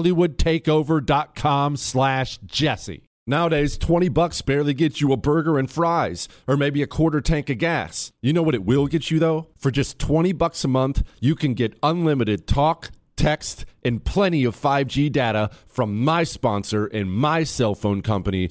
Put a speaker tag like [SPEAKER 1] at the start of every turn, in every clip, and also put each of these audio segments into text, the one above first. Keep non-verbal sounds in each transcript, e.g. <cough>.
[SPEAKER 1] hollywoodtakeover.com slash jesse. Nowadays, 20 bucks barely gets you a burger and fries, or maybe a quarter tank of gas. You know what it will get you though? For just 20 bucks a month, you can get unlimited talk, text, and plenty of 5G data from my sponsor and my cell phone company,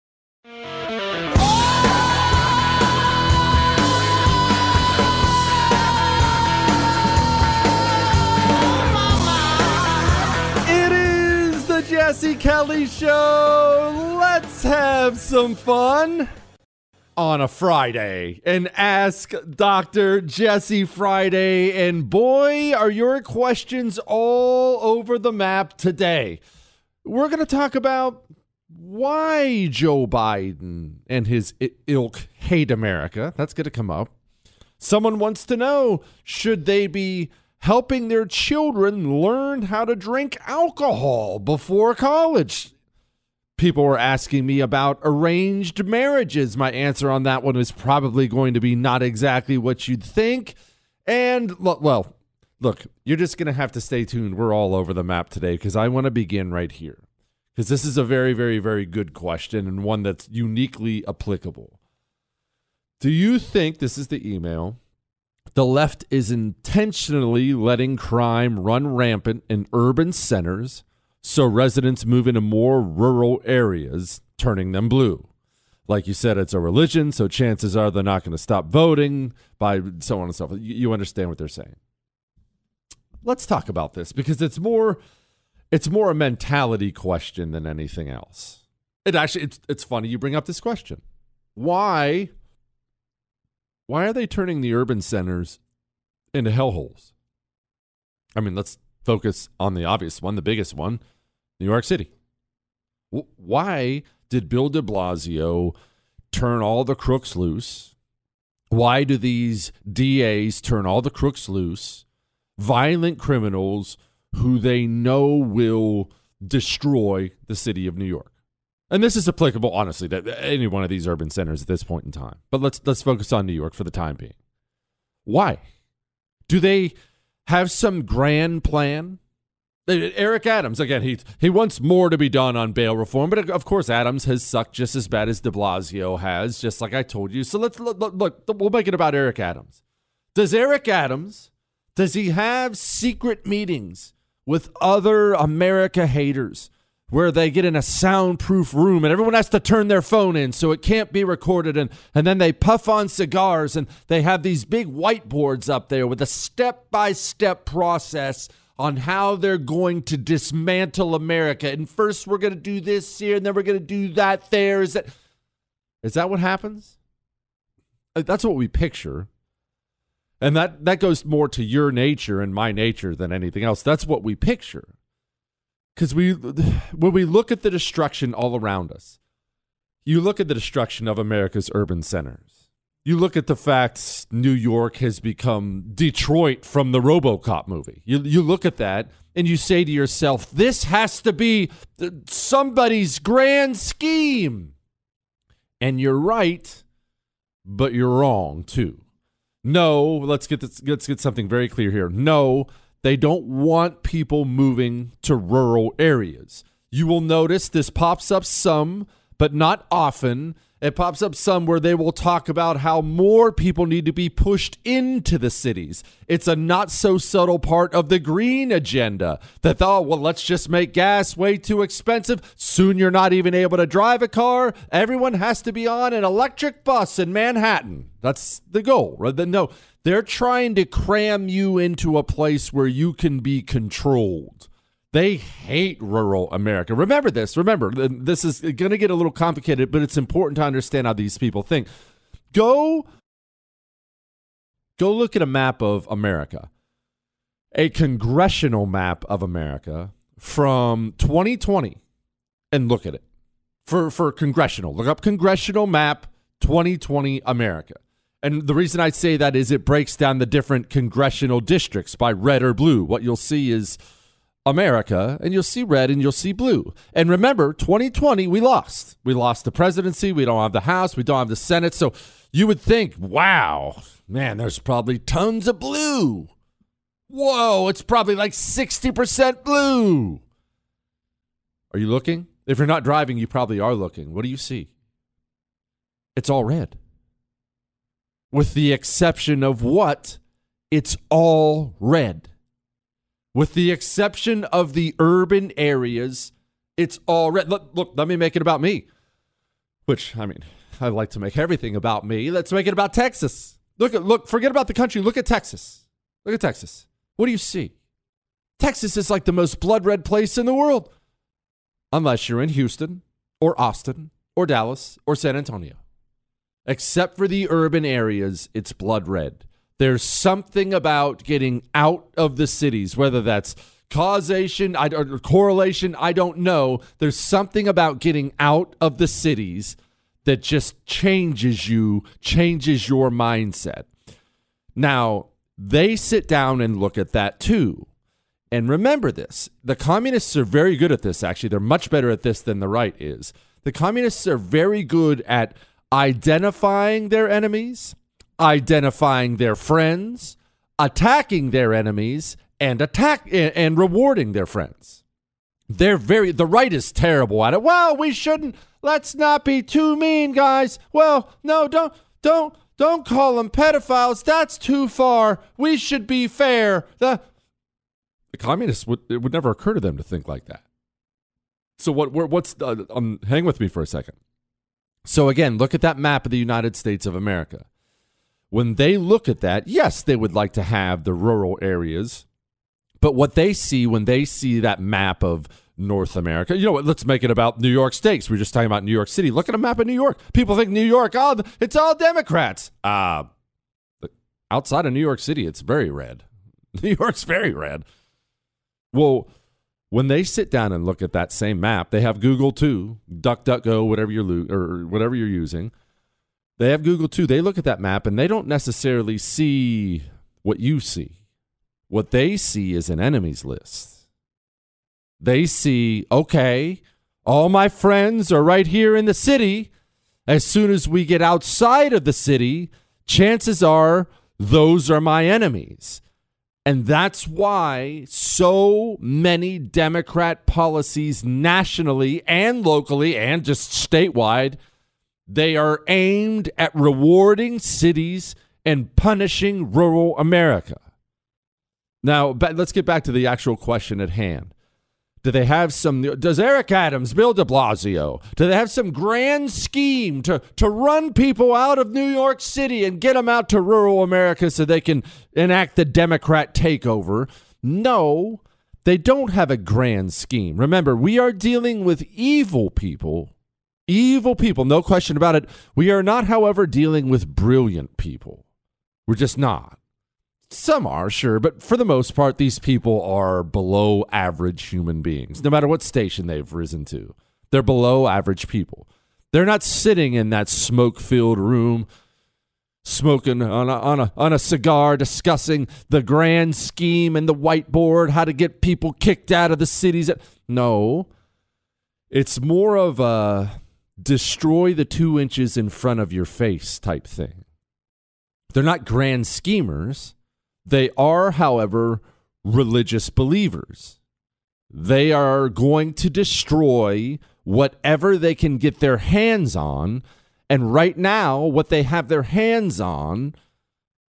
[SPEAKER 1] It is the Jesse Kelly Show. Let's have some fun on a Friday and ask Dr. Jesse Friday. And boy, are your questions all over the map today. We're going to talk about why Joe Biden and his ilk hate America. That's going to come up. Someone wants to know should they be helping their children learn how to drink alcohol before college? People were asking me about arranged marriages. My answer on that one is probably going to be not exactly what you'd think. And, well, look, you're just going to have to stay tuned. We're all over the map today because I want to begin right here. Because this is a very, very, very good question and one that's uniquely applicable. Do you think this is the email? The left is intentionally letting crime run rampant in urban centers so residents move into more rural areas, turning them blue. Like you said, it's a religion, so chances are they're not going to stop voting by so on and so forth. You, understand what they're saying. Let's talk about this because it's more it's more a mentality question than anything else. It actually it's it's funny you bring up this question. Why why are they turning the urban centers into hellholes? I mean, let's focus on the obvious one, the biggest one, New York City. W- Why did Bill de Blasio turn all the crooks loose? Why do these DAs turn all the crooks loose? Violent criminals who they know will destroy the city of New York. And this is applicable, honestly, to any one of these urban centers at this point in time. But let's let's focus on New York for the time being. Why? Do they have some grand plan? Eric Adams, again, he he wants more to be done on bail reform, but of course, Adams has sucked just as bad as De Blasio has, just like I told you. So let's look. look, look we'll make it about Eric Adams. Does Eric Adams Does he have secret meetings with other America haters where they get in a soundproof room and everyone has to turn their phone in so it can't be recorded and, and then they puff on cigars and they have these big whiteboards up there with a step-by-step process on how they're going to dismantle America. And first we're going to do this here and then we're going to do that there. Is that is that what happens? Uh, that's what we picture. And that that goes more to your nature and my nature than anything else. That's what we picture. Cuz we when we look at the destruction all around us. You look at the destruction of America's urban centers. You look at the facts New York has become Detroit from the RoboCop movie. You you look at that and you say to yourself, this has to be uh, somebody's grand scheme. And you're right, but you're wrong too. No, let's get this, let's get something very clear here. No, they don't want people moving to rural areas. You will notice this pops up some, but not often. It pops up some where they will talk about how more people need to be pushed into the cities. It's a not so subtle part of the green agenda that thought, well, let's just make gas way too expensive. Soon you're not even able to drive a car. Everyone has to be on an electric bus in Manhattan. That's the goal. Right? No, they're trying to cram you into a place where you can be controlled. They hate rural America. Remember this. Remember, this is going to get a little complicated, but it's important to understand how these people think. Go go look at a map of America. A congressional map of America from 2020 and look at it. For for congressional, look up congressional map 2020 America. And the reason I say that is it breaks down the different congressional districts by red or blue. What you'll see is America, and you'll see red and you'll see blue. And remember, 2020, we lost. We lost the presidency. We don't have the House. We don't have the Senate. So you would think, wow, man, there's probably tons of blue. Whoa, it's probably like 60% blue. Are you looking? If you're not driving, you probably are looking. What do you see? It's all red. With the exception of what? It's all red. With the exception of the urban areas, it's all red. Look, look, let me make it about me. Which, I mean, I like to make everything about me. Let's make it about Texas. Look at look, forget about the country. Look at Texas. Look at Texas. What do you see? Texas is like the most blood red place in the world. Unless you're in Houston or Austin or Dallas or San Antonio. Except for the urban areas, it's blood red. There's something about getting out of the cities, whether that's causation I, or correlation, I don't know. There's something about getting out of the cities that just changes you, changes your mindset. Now, they sit down and look at that too. And remember this the communists are very good at this, actually. They're much better at this than the right is. The communists are very good at identifying their enemies identifying their friends, attacking their enemies, and attack and rewarding their friends. They're very the right is terrible at it. Well, we shouldn't. Let's not be too mean, guys. Well, no, don't don't don't call them pedophiles. That's too far. We should be fair. The the communists would it would never occur to them to think like that. So what? What's uh, um? Hang with me for a second. So again, look at that map of the United States of America when they look at that, yes, they would like to have the rural areas. But what they see when they see that map of North America, you know what? Let's make it about New York States. We are just talking about New York City. Look at a map of New York. People think New York, oh, it's all Democrats. Uh, outside of New York City, it's very red. <laughs> New York's very red. Well, when they sit down and look at that same map, they have Google too, DuckDuckGo, whatever you're lo- or whatever you're using. They have Google too. They look at that map and they don't necessarily see what you see. What they see is an enemies list. They see, okay, all my friends are right here in the city. As soon as we get outside of the city, chances are those are my enemies. And that's why so many Democrat policies nationally and locally and just statewide they are aimed at rewarding cities and punishing rural America. Now, let's get back to the actual question at hand. Do they have some? Does Eric Adams, Bill de Blasio, do they have some grand scheme to, to run people out of New York City and get them out to rural America so they can enact the Democrat takeover? No, they don't have a grand scheme. Remember, we are dealing with evil people. Evil people, no question about it. We are not, however, dealing with brilliant people. We're just not. Some are, sure, but for the most part, these people are below average human beings, no matter what station they've risen to. They're below average people. They're not sitting in that smoke filled room, smoking on a, on, a, on a cigar, discussing the grand scheme and the whiteboard, how to get people kicked out of the cities. No, it's more of a destroy the two inches in front of your face type thing. They're not grand schemers they are, however, religious believers. They are going to destroy whatever they can get their hands on. And right now, what they have their hands on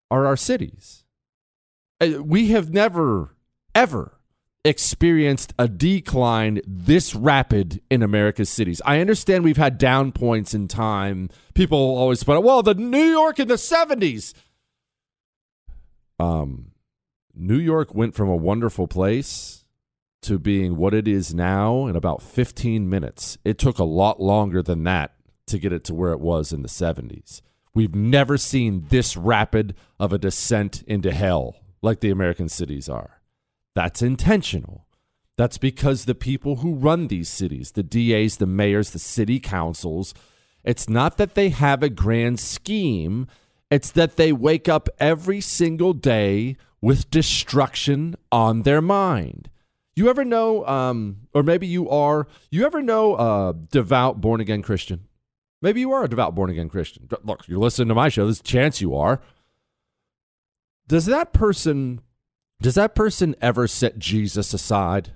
[SPEAKER 1] are our cities. Uh, we have never, ever experienced a decline this rapid in America's cities. I understand we've had down points in time. People always put, well, the New York in the 70s. Um, New York went from a wonderful place to being what it is now in about 15 minutes. It took a lot longer than that to get it to where it was in the 70s. We've never seen this rapid of a descent into hell like the American cities are. That's intentional. That's because the people who run these cities, the DAs, the mayors, the city councils, it's not that they have a grand scheme it's that they wake up every single day with destruction on their mind. You ever know, um, or maybe you are, you ever know a devout born again Christian? Maybe you are a devout born again Christian. Look, you're listening to my show. There's a chance you are. Does that person, does that person ever set Jesus aside?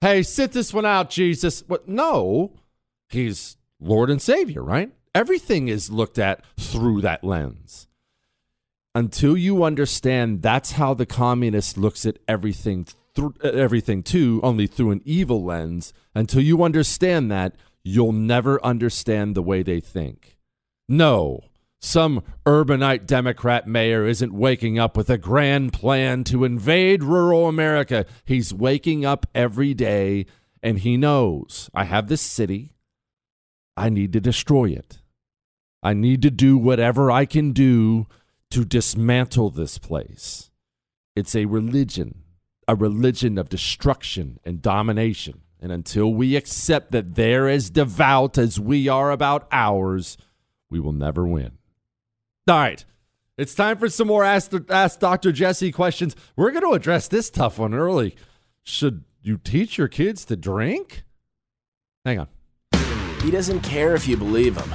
[SPEAKER 1] Hey, sit this one out, Jesus. What? No, he's Lord and Savior, right? Everything is looked at through that lens. Until you understand that's how the communist looks at everything through everything too, only through an evil lens, until you understand that, you'll never understand the way they think. No, some urbanite Democrat mayor isn't waking up with a grand plan to invade rural America. He's waking up every day and he knows I have this city. I need to destroy it. I need to do whatever I can do to dismantle this place. It's a religion, a religion of destruction and domination. And until we accept that they're as devout as we are about ours, we will never win. All right. It's time for some more Ask, Ask Dr. Jesse questions. We're going to address this tough one early. Should you teach your kids to drink? Hang on.
[SPEAKER 2] He doesn't care if you believe him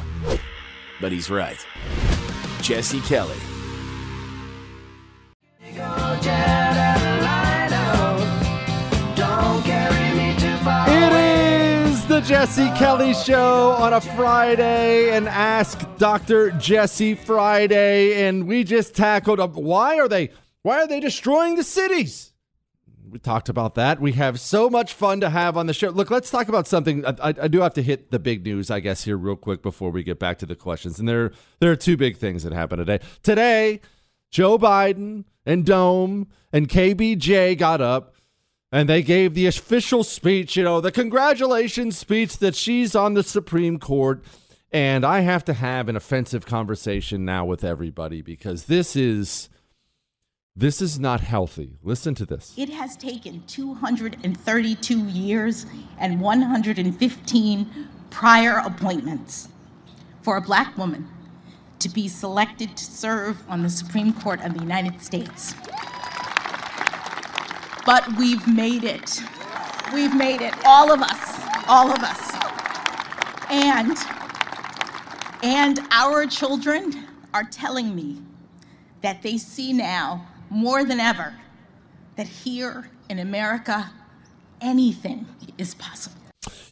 [SPEAKER 2] but he's right. Jesse Kelly.
[SPEAKER 1] It the Jesse Kelly Show on a Friday and Ask Dr. Jesse Friday. And we just tackled up why are they why are they destroying the cities? we talked about that. We have so much fun to have on the show. Look, let's talk about something. I, I, I, do have to hit the big news, I guess, here real quick before we get back to the questions. And there, there are two big things that happened today. Today, Joe Biden and Dome and KBJ got up and they gave the official speech, you know, the congratulations speech that she's on the Supreme Court. And I have to have an offensive conversation now with everybody because this is this is not healthy. Listen to this.
[SPEAKER 3] It has taken 232 years and 115 prior appointments for a black woman to be selected to serve on the Supreme Court of the United States. But we've made it. We've made it. All of us. All of us. And and our children are telling me that they see now more than ever that here in America, anything is possible.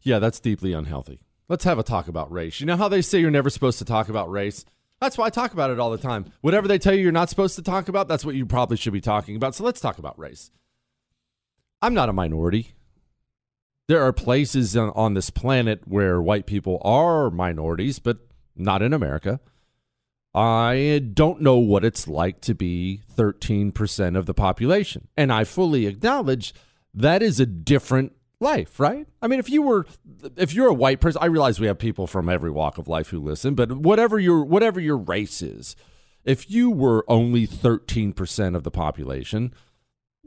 [SPEAKER 1] Yeah, that's deeply unhealthy. Let's have a talk about race. You know how they say you're never supposed to talk about race? That's why I talk about it all the time. Whatever they tell you you're not supposed to talk about, that's what you probably should be talking about. So let's talk about race. I'm not a minority. There are places on, on this planet where white people are minorities, but not in America. I don't know what it's like to be 13% of the population. And I fully acknowledge that is a different life, right? I mean, if you were if you're a white person, I realize we have people from every walk of life who listen, but whatever your whatever your race is, if you were only 13% of the population,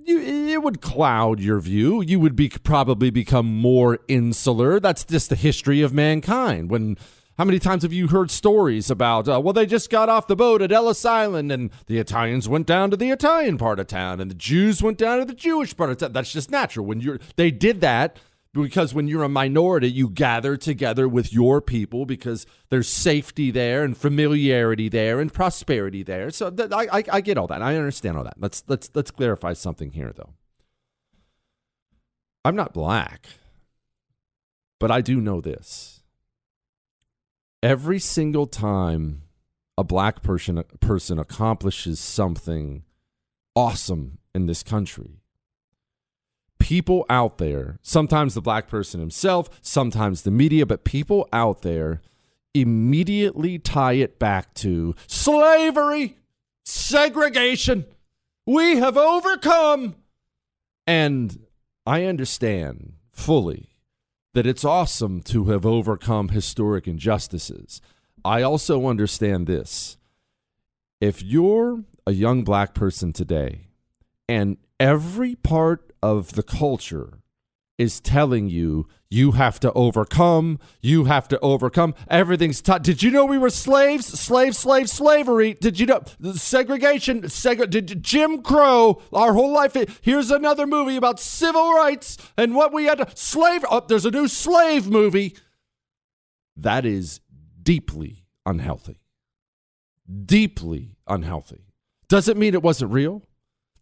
[SPEAKER 1] you, it would cloud your view. You would be probably become more insular. That's just the history of mankind. When how many times have you heard stories about, uh, well, they just got off the boat at Ellis Island and the Italians went down to the Italian part of town and the Jews went down to the Jewish part of town? That's just natural. When you're, they did that because when you're a minority, you gather together with your people because there's safety there and familiarity there and prosperity there. So th- I, I, I get all that. I understand all that. Let's let's let's clarify something here, though. I'm not black, but I do know this every single time a black person person accomplishes something awesome in this country people out there sometimes the black person himself sometimes the media but people out there immediately tie it back to slavery segregation we have overcome and i understand fully that it's awesome to have overcome historic injustices. I also understand this. If you're a young black person today and every part of the culture is telling you you have to overcome, you have to overcome. Everything's taught. Did you know we were slaves? Slave, slave, slavery. Did you know segregation? Seg- did Jim Crow? Our whole life. Here's another movie about civil rights and what we had to slave. Oh, there's a new slave movie. That is deeply unhealthy. Deeply unhealthy. Does it mean it wasn't real?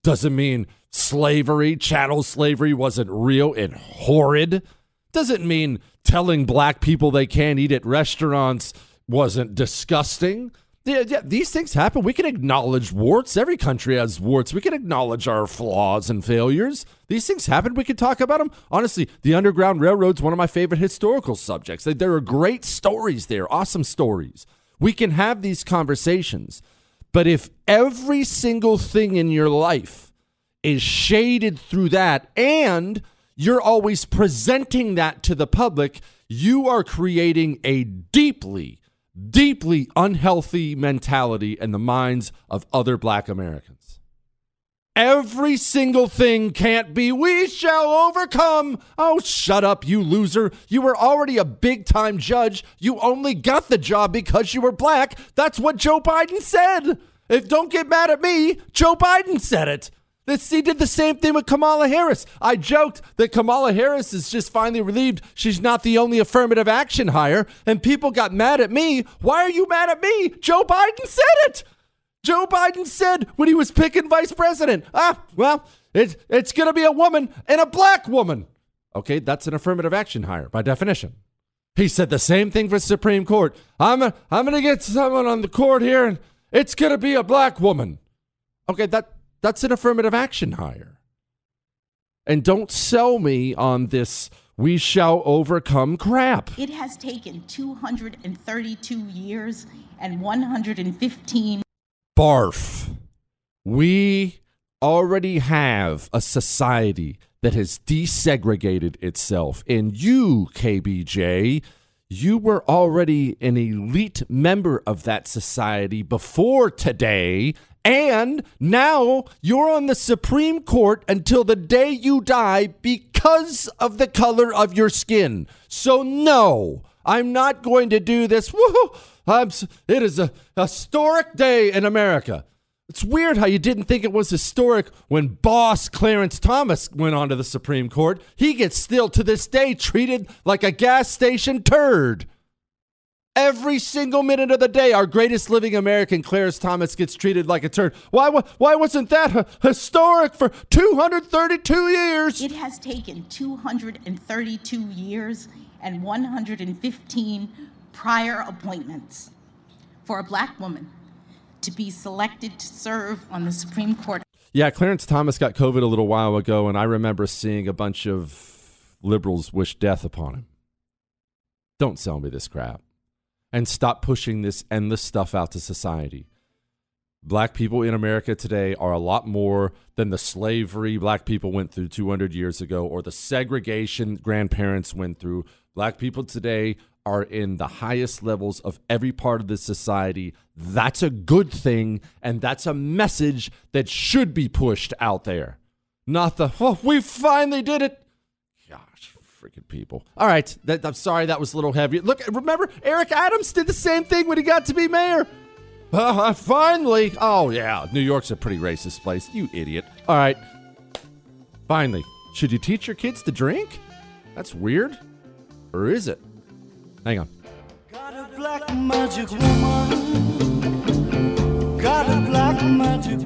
[SPEAKER 1] Doesn't mean slavery, chattel slavery wasn't real and horrid. Doesn't mean telling black people they can't eat at restaurants wasn't disgusting. Yeah, yeah, these things happen. We can acknowledge warts. Every country has warts. We can acknowledge our flaws and failures. These things happen. We can talk about them. Honestly, the Underground Railroad's one of my favorite historical subjects. There are great stories there, awesome stories. We can have these conversations. But if every single thing in your life is shaded through that and you're always presenting that to the public, you are creating a deeply, deeply unhealthy mentality in the minds of other black Americans. Every single thing can't be, we shall overcome. Oh, shut up, you loser. You were already a big time judge. You only got the job because you were black. That's what Joe Biden said. If don't get mad at me, Joe Biden said it. This, he did the same thing with Kamala Harris. I joked that Kamala Harris is just finally relieved she's not the only affirmative action hire, and people got mad at me. Why are you mad at me? Joe Biden said it. Joe Biden said when he was picking vice president, ah, well, it, it's going to be a woman and a black woman. Okay, that's an affirmative action hire by definition. He said the same thing for Supreme Court. I'm, I'm going to get someone on the court here, and it's going to be a black woman. Okay, that, that's an affirmative action hire. And don't sell me on this we shall overcome crap.
[SPEAKER 3] It has taken 232 years and 115
[SPEAKER 1] barf. We already have a society that has desegregated itself. And you, KBJ, you were already an elite member of that society before today. And now you're on the Supreme Court until the day you die because of the color of your skin. So, no, I'm not going to do this. Woo-hoo. I'm, it is a historic day in America. It's weird how you didn't think it was historic when boss Clarence Thomas went onto the Supreme Court. He gets still to this day treated like a gas station turd. Every single minute of the day, our greatest living American, Clarence Thomas, gets treated like a turd. Why, why wasn't that historic for 232 years?
[SPEAKER 3] It has taken 232 years and 115 prior appointments for a black woman to be selected to serve on the Supreme Court.
[SPEAKER 1] Yeah, Clarence Thomas got COVID a little while ago, and I remember seeing a bunch of liberals wish death upon him. Don't sell me this crap. And stop pushing this endless stuff out to society. Black people in America today are a lot more than the slavery black people went through 200 years ago or the segregation grandparents went through. Black people today are in the highest levels of every part of the society. That's a good thing, and that's a message that should be pushed out there. Not the, oh, we finally did it. Gosh, freaking people. All right, that, I'm sorry that was a little heavy. Look, remember, Eric Adams did the same thing when he got to be mayor. Uh, finally. Oh, yeah, New York's a pretty racist place. You idiot. All right, finally. Should you teach your kids to drink? That's weird. Or is it? Hang on.
[SPEAKER 4] Got a black magic woman. Got a black magic.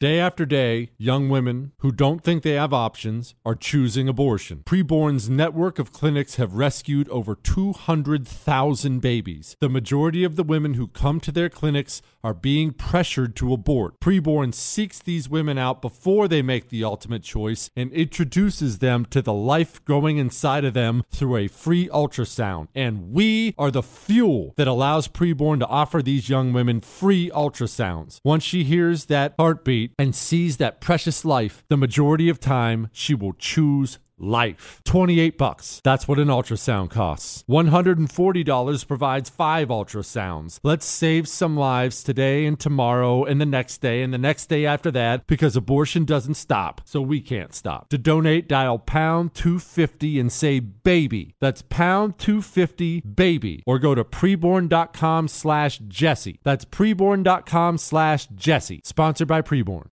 [SPEAKER 1] Day after day, young women who don't think they have options are choosing abortion. Preborn's network of clinics have rescued over 200,000 babies. The majority of the women who come to their clinics are being pressured to abort. Preborn seeks these women out before they make the ultimate choice and introduces them to the life growing inside of them through a free ultrasound. And we are the fuel that allows Preborn to offer these young women free ultrasounds. Once she hears that heartbeat, and sees that precious life, the majority of time she will choose life. 28 bucks. That's what an ultrasound costs. $140 provides 5 ultrasounds. Let's save some lives today and tomorrow and the next day and the next day after that because abortion doesn't stop. So we can't stop. To donate dial pound 250 and say baby. That's pound 250 baby or go to preborn.com slash Jesse. That's preborn.com slash Jesse. Sponsored by Preborn.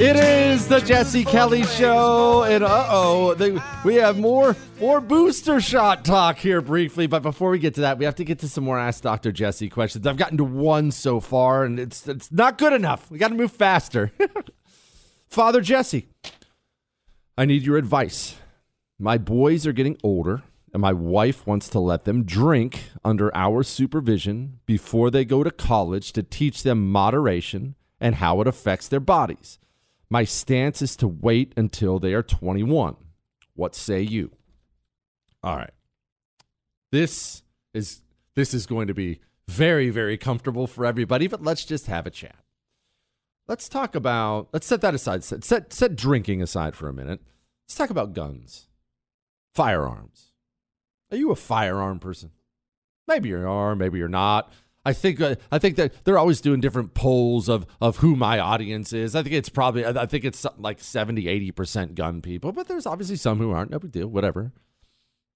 [SPEAKER 1] It is the Jesse Kelly Show, and uh oh, we have more more booster shot talk here briefly. But before we get to that, we have to get to some more Ask Doctor Jesse questions. I've gotten to one so far, and it's it's not good enough. We got to move faster. <laughs> Father Jesse, I need your advice. My boys are getting older, and my wife wants to let them drink under our supervision before they go to college to teach them moderation and how it affects their bodies. My stance is to wait until they are 21. What say you? All right. This is this is going to be very very comfortable for everybody, but let's just have a chat. Let's talk about let's set that aside. Set set, set drinking aside for a minute. Let's talk about guns. Firearms. Are you a firearm person? Maybe you are, maybe you're not. I think uh, I think that they're always doing different polls of of who my audience is. I think it's probably I think it's like 70 80% gun people, but there's obviously some who aren't. No big deal, whatever.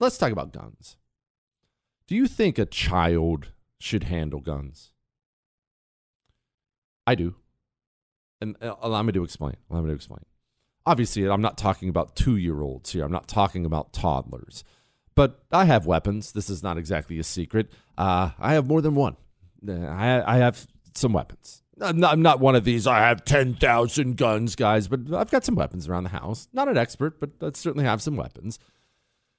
[SPEAKER 1] Let's talk about guns. Do you think a child should handle guns? I do. And uh, allow me to explain. Allow me to explain. Obviously, I'm not talking about 2-year-olds here. I'm not talking about toddlers. But I have weapons. This is not exactly a secret. Uh, I have more than one. I, I have some weapons. I'm not, I'm not one of these, I have 10,000 guns guys, but I've got some weapons around the house. Not an expert, but I certainly have some weapons.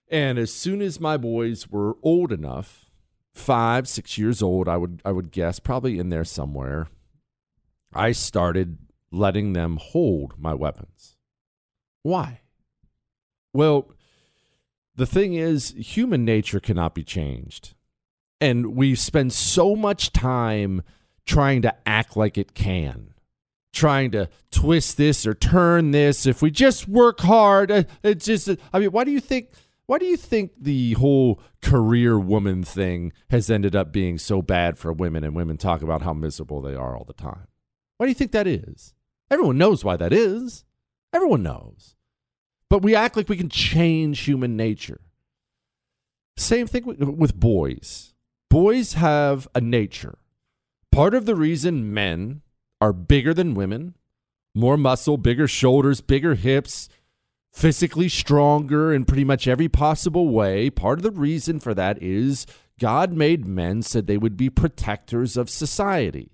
[SPEAKER 1] And as soon as my boys were old enough, five, six years old, I would, I would guess, probably in there somewhere, I started letting them hold my weapons. Why? Well, the thing is, human nature cannot be changed. And we spend so much time trying to act like it can, trying to twist this or turn this. If we just work hard, uh, it's just, I mean, why do you think? Why do you think the whole career woman thing has ended up being so bad for women and women talk about how miserable they are all the time? Why do you think that is? Everyone knows why that is. Everyone knows. But we act like we can change human nature. Same thing with boys. Boys have a nature. Part of the reason men are bigger than women, more muscle, bigger shoulders, bigger hips, physically stronger in pretty much every possible way, part of the reason for that is God made men so they would be protectors of society.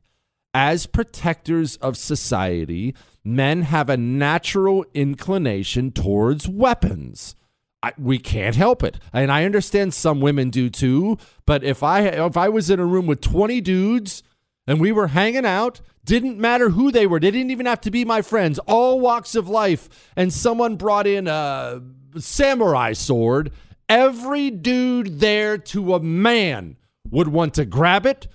[SPEAKER 1] As protectors of society, men have a natural inclination towards weapons. I, we can't help it, and I understand some women do too. But if I if I was in a room with twenty dudes and we were hanging out, didn't matter who they were, they didn't even have to be my friends, all walks of life, and someone brought in a samurai sword, every dude there to a man would want to grab it,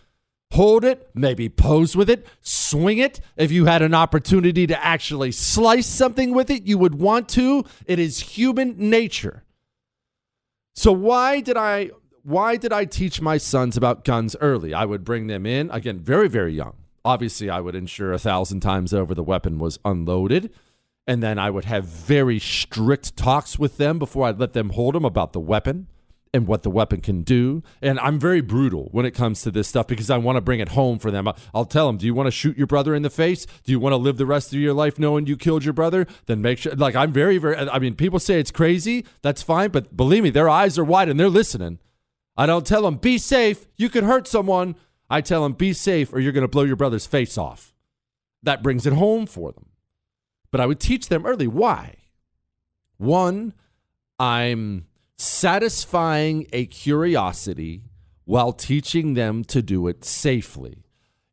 [SPEAKER 1] hold it, maybe pose with it, swing it. If you had an opportunity to actually slice something with it, you would want to. It is human nature. So why did I why did I teach my sons about guns early? I would bring them in again very very young. Obviously, I would ensure a thousand times over the weapon was unloaded. And then I would have very strict talks with them before I'd let them hold them about the weapon and what the weapon can do. And I'm very brutal when it comes to this stuff because I want to bring it home for them. I'll tell them, do you want to shoot your brother in the face? Do you want to live the rest of your life knowing you killed your brother? Then make sure, like, I'm very, very, I mean, people say it's crazy. That's fine. But believe me, their eyes are wide and they're listening. I don't tell them, be safe. You could hurt someone. I tell them, be safe or you're going to blow your brother's face off. That brings it home for them. But I would teach them early. Why? One, I'm satisfying a curiosity while teaching them to do it safely.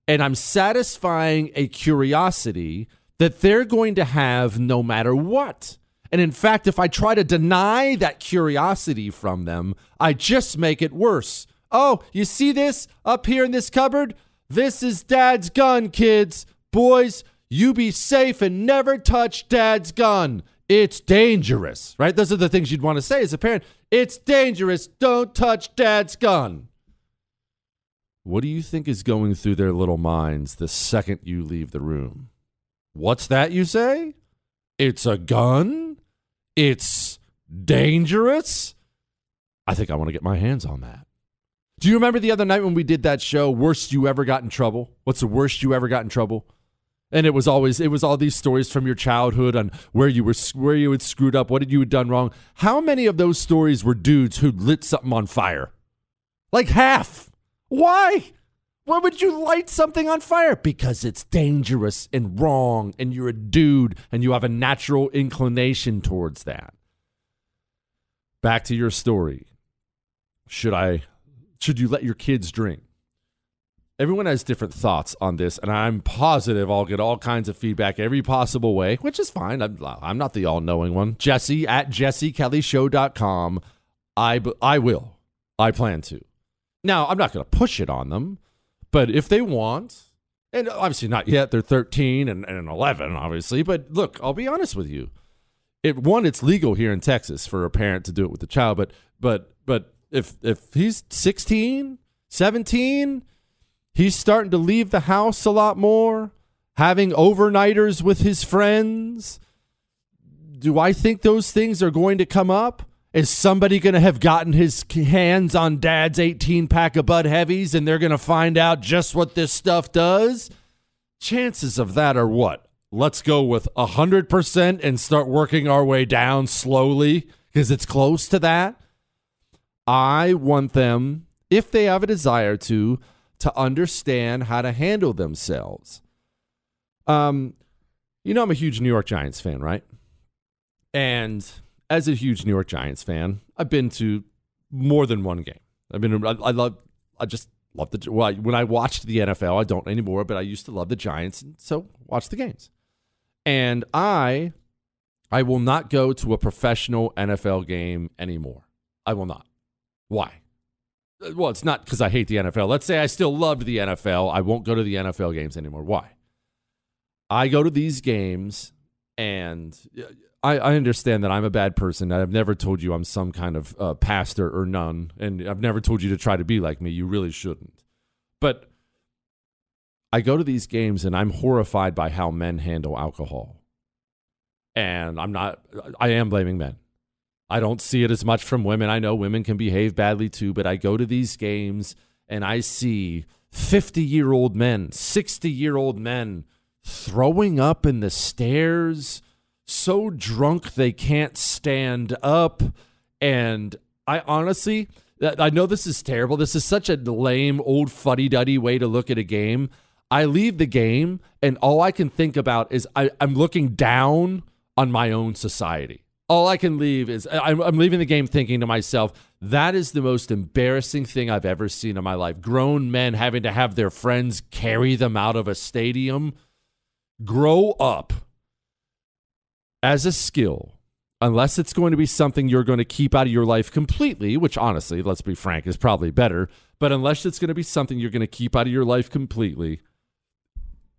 [SPEAKER 1] And I'm satisfying a curiosity that they're going to have no matter what. And in fact, if I try to deny that curiosity from them, I just make it worse. Oh, you see this up here in this cupboard? This is dad's gun, kids. Boys, You be safe and never touch dad's gun. It's dangerous, right? Those are the things you'd want to say as a parent. It's dangerous. Don't touch dad's gun. What do you think is going through their little minds the second you leave the room? What's that you say? It's a gun? It's dangerous? I think I want to get my hands on that. Do you remember the other night when we did that show, Worst You Ever Got in Trouble? What's the worst you ever got in trouble? And it was always it was all these stories from your childhood on where you were where you had screwed up, what did you had done wrong. How many of those stories were dudes who lit something on fire? Like half. Why? Why would you light something on fire? Because it's dangerous and wrong, and you're a dude and you have a natural inclination towards that. Back to your story. Should I should you let your kids drink? Everyone has different thoughts on this, and I'm positive I'll get all kinds of feedback every possible way, which is fine. I'm, I'm not the all knowing one. Jesse at jessekellyshow.com. I, I will. I plan to. Now, I'm not going to push it on them, but if they want, and obviously not yet, they're 13 and, and 11, obviously. But look, I'll be honest with you. It one, it's legal here in Texas for a parent to do it with the child, but but but if if he's 16, 17, he's starting to leave the house a lot more, having overnighters with his friends. Do I think those things are going to come up? Is somebody going to have gotten his hands on dad's 18 pack of Bud Heavies and they're going to find out just what this stuff does? Chances of that are what? Let's go with 100% and start working our way down slowly because it's close to that. I want them, if they have a desire to, to understand how to handle themselves. Um, you know, I'm a huge New York Giants fan, right? And as a huge New York Giants fan, I've been to more than one game. I've been, I, I love, I just love the, well, when I watched the NFL, I don't anymore, but I used to love the Giants. And so watch the games. And I, I will not go to a professional NFL game anymore. I will not. Why? Uh, well, it's not because I hate the NFL. Let's say I still loved the NFL. I won't go to the NFL games anymore. Why? I go to these games and I, I, understand that I'm a bad person. I've never told you I'm some kind of uh, pastor or nun, and I've never told you to try to be like me. You really shouldn't. But I go to these games and I'm horrified by how men handle alcohol. And I'm not, I am blaming men. I don't see it as much from women. I know women can behave badly too, but I go to these games and I see 50 year old men, 60 year old men throwing up in the stairs so drunk they can't stand up. And I honestly, I know this is terrible. This is such a lame, old fuddy duddy way to look at a game. I leave the game, and all I can think about is I, am looking down on my own society. All I can leave is I'm, leaving the game thinking to myself, that is the most embarrassing thing I've ever seen in my life. Grown men having to have their friends carry them out of a stadium. Grow up as a skill, unless it's going to be something you're going to keep out of your life completely, which honestly, let's be frank, is probably better, but unless it's going to be something you're going to keep out of your life completely,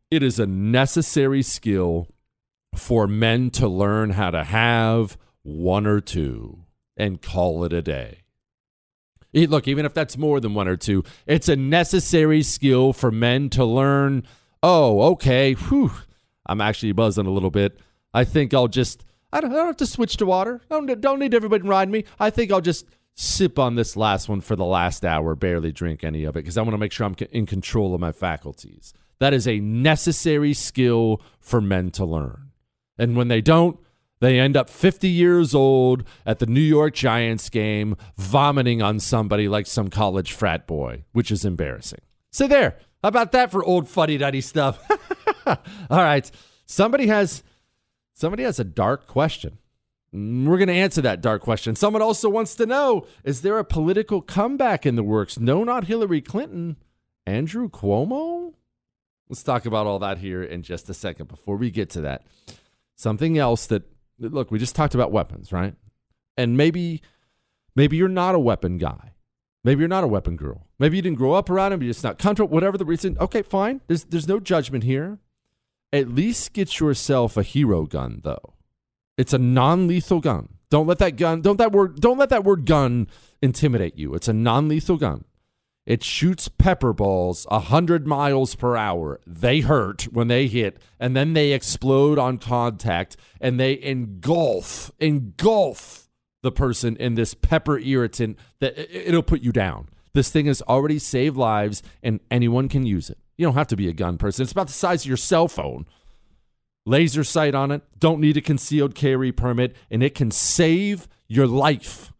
[SPEAKER 1] it is a necessary skill for men to learn how to have one or two and call it a day. Look, even if that's more than one or two, it's a necessary skill for men to learn. Oh, okay, whew, I'm actually buzzing a little bit. I think I'll just I don't, I don't have to switch to water. I don't, don't need everybody to ride me. I think I'll just sip on this last one for the last hour, barely drink any of it because I want to make sure I'm in control of my faculties. That is a necessary skill for men to learn. And when they don't, they end up 50 years old at the New York Giants game, vomiting on somebody like some college frat boy, which is embarrassing. So, there. How about that for old fuddy duddy stuff? <laughs> All right. Somebody has Somebody has a dark question. Mm, we're going to answer that dark question. Someone also wants to know Is there a political comeback in the works? No, not Hillary Clinton. Andrew Cuomo? Let's talk about all that here in just a second. Before we get to that, something else that, look, we just talked about weapons, right? And maybe, maybe you're not a weapon guy. Maybe you're not a weapon girl. Maybe you didn't grow up around them. You're just not comfortable. Whatever the reason. Okay, fine. There's there's no judgment here. At least get yourself a hero gun, though. It's a non-lethal gun. Don't let that gun. Don't that word. Don't let that word gun intimidate you. It's a non-lethal gun. It shoots pepper balls 100 miles per hour. They hurt when they hit, and then they explode on contact, and they engulf, engulf the person in this pepper irritant that it'll put you down. This thing has already saved lives, and anyone can use it. You don't have to be a gun person. It's about the size of your cell phone. Laser sight on it, don't need a concealed carry permit, and it can save your life.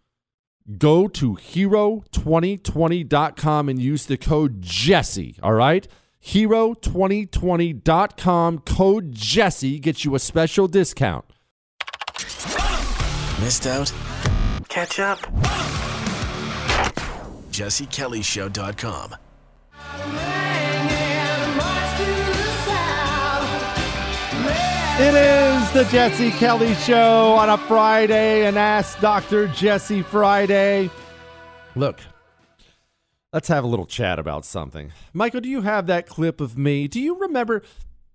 [SPEAKER 1] Go to hero2020.com and use the code Jesse, all right? Hero2020.com code Jesse gets you a special discount.
[SPEAKER 2] Missed out? Catch up. JesseKellyShow.com.
[SPEAKER 1] It is the Jesse Kelly Show on a Friday and Ask Dr. Jesse Friday. Look, let's have a little chat about something. Michael, do you have that clip of me? Do you remember?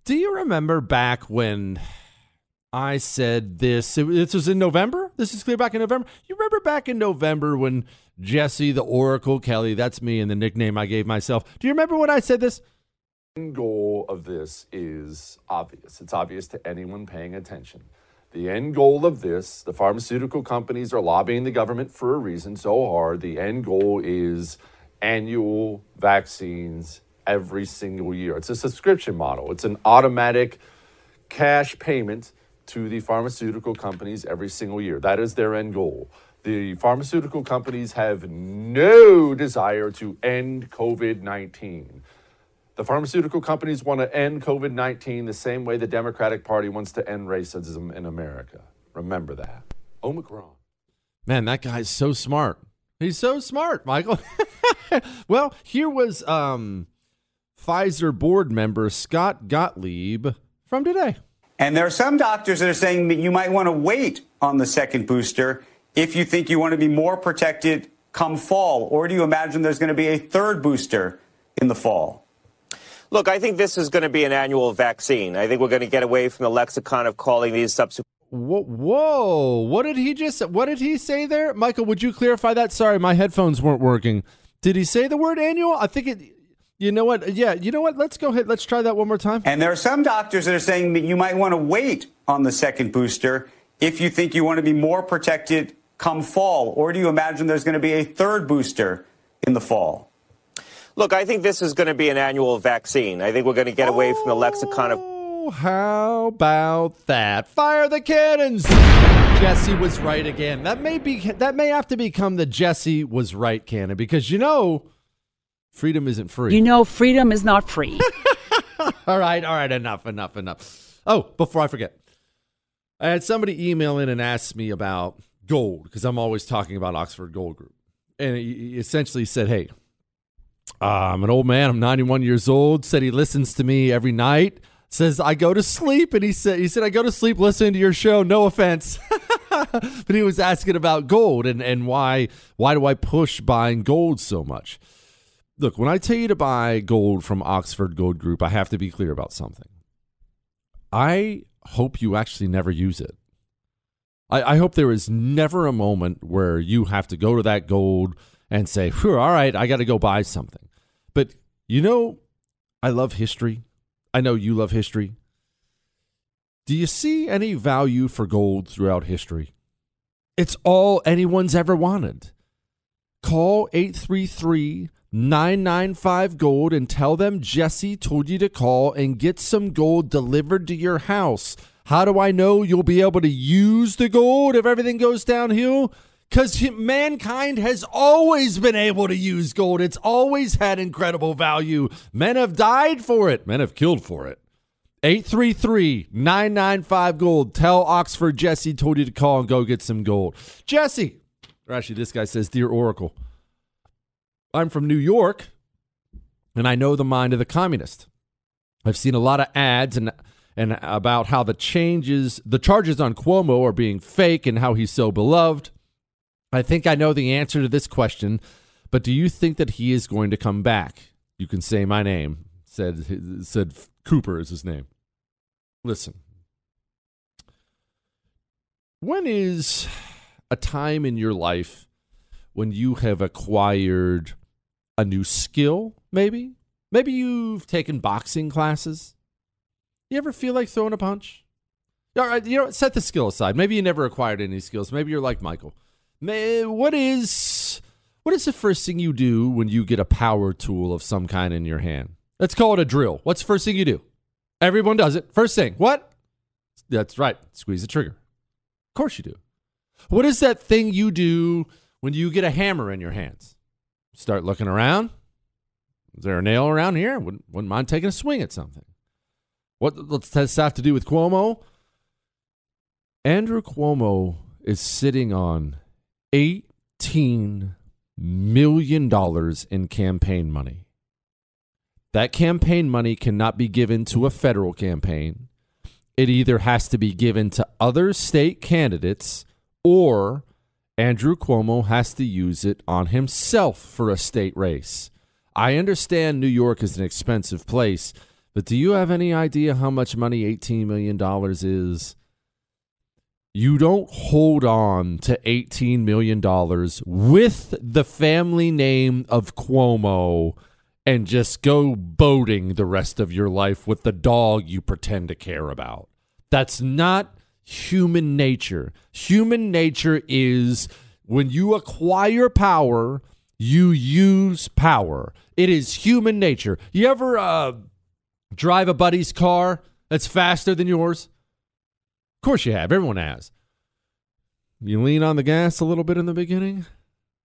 [SPEAKER 1] Do you remember back when I said this? This was in November. This is clear back in November. You remember back in November when Jesse the Oracle Kelly, that's me and the nickname I gave myself. Do you remember when I said this?
[SPEAKER 5] End goal of this is obvious. It's obvious to anyone paying attention. The end goal of this, the pharmaceutical companies are lobbying the government for a reason so hard. The end goal is annual vaccines every single year. It's a subscription model, it's an automatic cash payment to the pharmaceutical companies every single year. That is their end goal. The pharmaceutical companies have no desire to end COVID 19. The pharmaceutical companies want to end COVID 19 the same way the Democratic Party wants to end racism in America. Remember that. Omicron.
[SPEAKER 1] Man, that guy's so smart. He's so smart, Michael. <laughs> well, here was um, Pfizer board member Scott Gottlieb from today.
[SPEAKER 6] And there are some doctors that are saying that you might want to wait on the second booster if you think you want to be more protected come fall. Or do you imagine there's going to be a third booster in the fall?
[SPEAKER 7] Look, I think this is going to be an annual vaccine. I think we're going to get away from the lexicon of calling these subsequent.
[SPEAKER 1] Whoa, whoa! What did he just? What did he say there, Michael? Would you clarify that? Sorry, my headphones weren't working. Did he say the word annual? I think it. You know what? Yeah, you know what? Let's go ahead. Let's try that one more time.
[SPEAKER 6] And there are some doctors that are saying that you might want to wait on the second booster if you think you want to be more protected come fall. Or do you imagine there's going to be a third booster in the fall?
[SPEAKER 7] Look, I think this is going to be an annual vaccine. I think we're going to get away from the lexicon of.
[SPEAKER 1] Oh, how about that? Fire the cannons! Jesse was right again. That may be. That may have to become the Jesse was right canon because you know, freedom isn't free.
[SPEAKER 8] You know, freedom is not free. <laughs>
[SPEAKER 1] all right, all right, enough, enough, enough. Oh, before I forget, I had somebody email in and ask me about gold because I'm always talking about Oxford Gold Group, and he essentially said, "Hey." Uh, I'm an old man. I'm 91 years old. Said he listens to me every night. Says I go to sleep, and he said he said I go to sleep listening to your show. No offense, <laughs> but he was asking about gold and and why why do I push buying gold so much? Look, when I tell you to buy gold from Oxford Gold Group, I have to be clear about something. I hope you actually never use it. I, I hope there is never a moment where you have to go to that gold and say, all right, I got to go buy something. But you know, I love history. I know you love history. Do you see any value for gold throughout history? It's all anyone's ever wanted. Call 833 995 Gold and tell them Jesse told you to call and get some gold delivered to your house. How do I know you'll be able to use the gold if everything goes downhill? Because mankind has always been able to use gold. It's always had incredible value. Men have died for it, men have killed for it. 833 995 Gold. Tell Oxford Jesse told you to call and go get some gold. Jesse, or actually, this guy says, Dear Oracle, I'm from New York and I know the mind of the communist. I've seen a lot of ads and and about how the changes, the charges on Cuomo are being fake and how he's so beloved. I think I know the answer to this question, but do you think that he is going to come back? You can say my name. Said said Cooper is his name. listen. When is a time in your life when you have acquired a new skill, maybe? Maybe you've taken boxing classes. You ever feel like throwing a punch? All right, you know, set the skill aside. Maybe you never acquired any skills. Maybe you're like Michael. What is what is the first thing you do when you get a power tool of some kind in your hand? Let's call it a drill. What's the first thing you do? Everyone does it. First thing. What? That's right. Squeeze the trigger. Of course you do. What is that thing you do when you get a hammer in your hands? Start looking around. Is there a nail around here? Wouldn't, wouldn't mind taking a swing at something. What does this have to do with Cuomo? Andrew Cuomo is sitting on $18 million in campaign money. That campaign money cannot be given to a federal campaign. It either has to be given to other state candidates or Andrew Cuomo has to use it on himself for a state race. I understand New York is an expensive place, but do you have any idea how much money $18 million is? You don't hold on to $18 million with the family name of Cuomo and just go boating the rest of your life with the dog you pretend to care about. That's not human nature. Human nature is when you acquire power, you use power. It is human nature. You ever uh, drive a buddy's car that's faster than yours? Of course you have. Everyone has. You lean on the gas a little bit in the beginning.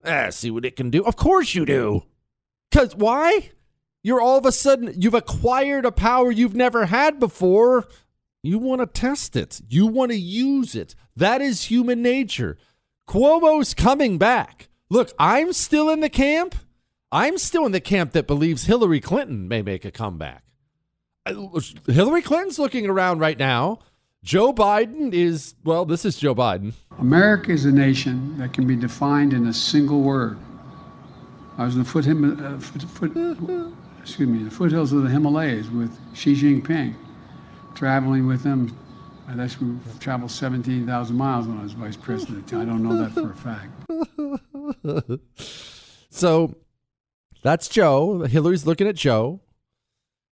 [SPEAKER 1] Ah, see what it can do. Of course you do. Because why? You're all of a sudden, you've acquired a power you've never had before. You want to test it, you want to use it. That is human nature. Cuomo's coming back. Look, I'm still in the camp. I'm still in the camp that believes Hillary Clinton may make a comeback. Hillary Clinton's looking around right now. Joe Biden is, well, this is Joe Biden.
[SPEAKER 8] America is a nation that can be defined in a single word. I was in the foot, uh, foot, foot, excuse me, the foothills of the Himalayas with Xi Jinping, traveling with him. I actually traveled 17,000 miles when I was vice president. I don't know that for
[SPEAKER 1] a fact. <laughs> so that's Joe. Hillary's looking at Joe.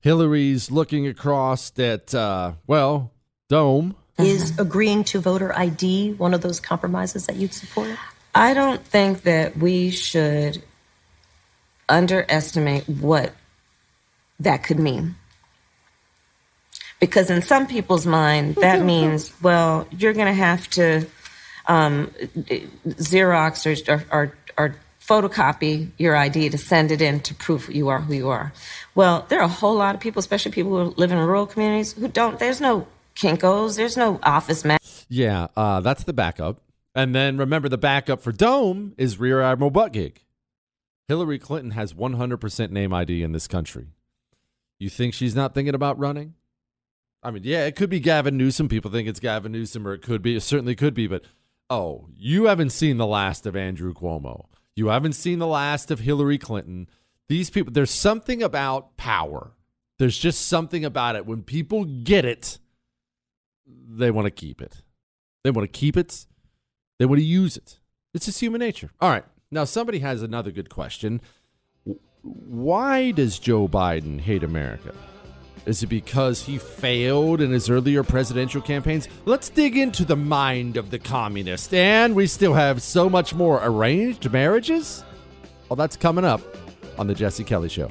[SPEAKER 1] Hillary's looking across at, uh, well, Dome.
[SPEAKER 9] Is agreeing to voter ID one of those compromises that you'd support?
[SPEAKER 10] I don't think that we should underestimate what that could mean. Because in some people's mind, that <laughs> means, well, you're going to have to um, Xerox or, or, or photocopy your ID to send it in to prove you are who you are. Well, there are a whole lot of people, especially people who live in rural communities, who don't, there's no Kinkos. There's no OfficeMax.
[SPEAKER 1] Yeah, uh, that's the backup. And then remember, the backup for Dome is Rear Admiral Buttgig. Hillary Clinton has 100% name ID in this country. You think she's not thinking about running? I mean, yeah, it could be Gavin Newsom. People think it's Gavin Newsom, or it could be. It certainly could be. But oh, you haven't seen the last of Andrew Cuomo. You haven't seen the last of Hillary Clinton. These people, there's something about power. There's just something about it. When people get it, they want to keep it. They want to keep it. They want to use it. It's just human nature. All right. Now, somebody has another good question. Why does Joe Biden hate America? Is it because he failed in his earlier presidential campaigns? Let's dig into the mind of the communist. And we still have so much more arranged marriages? Well, that's coming up on The Jesse Kelly Show.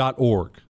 [SPEAKER 1] T.org.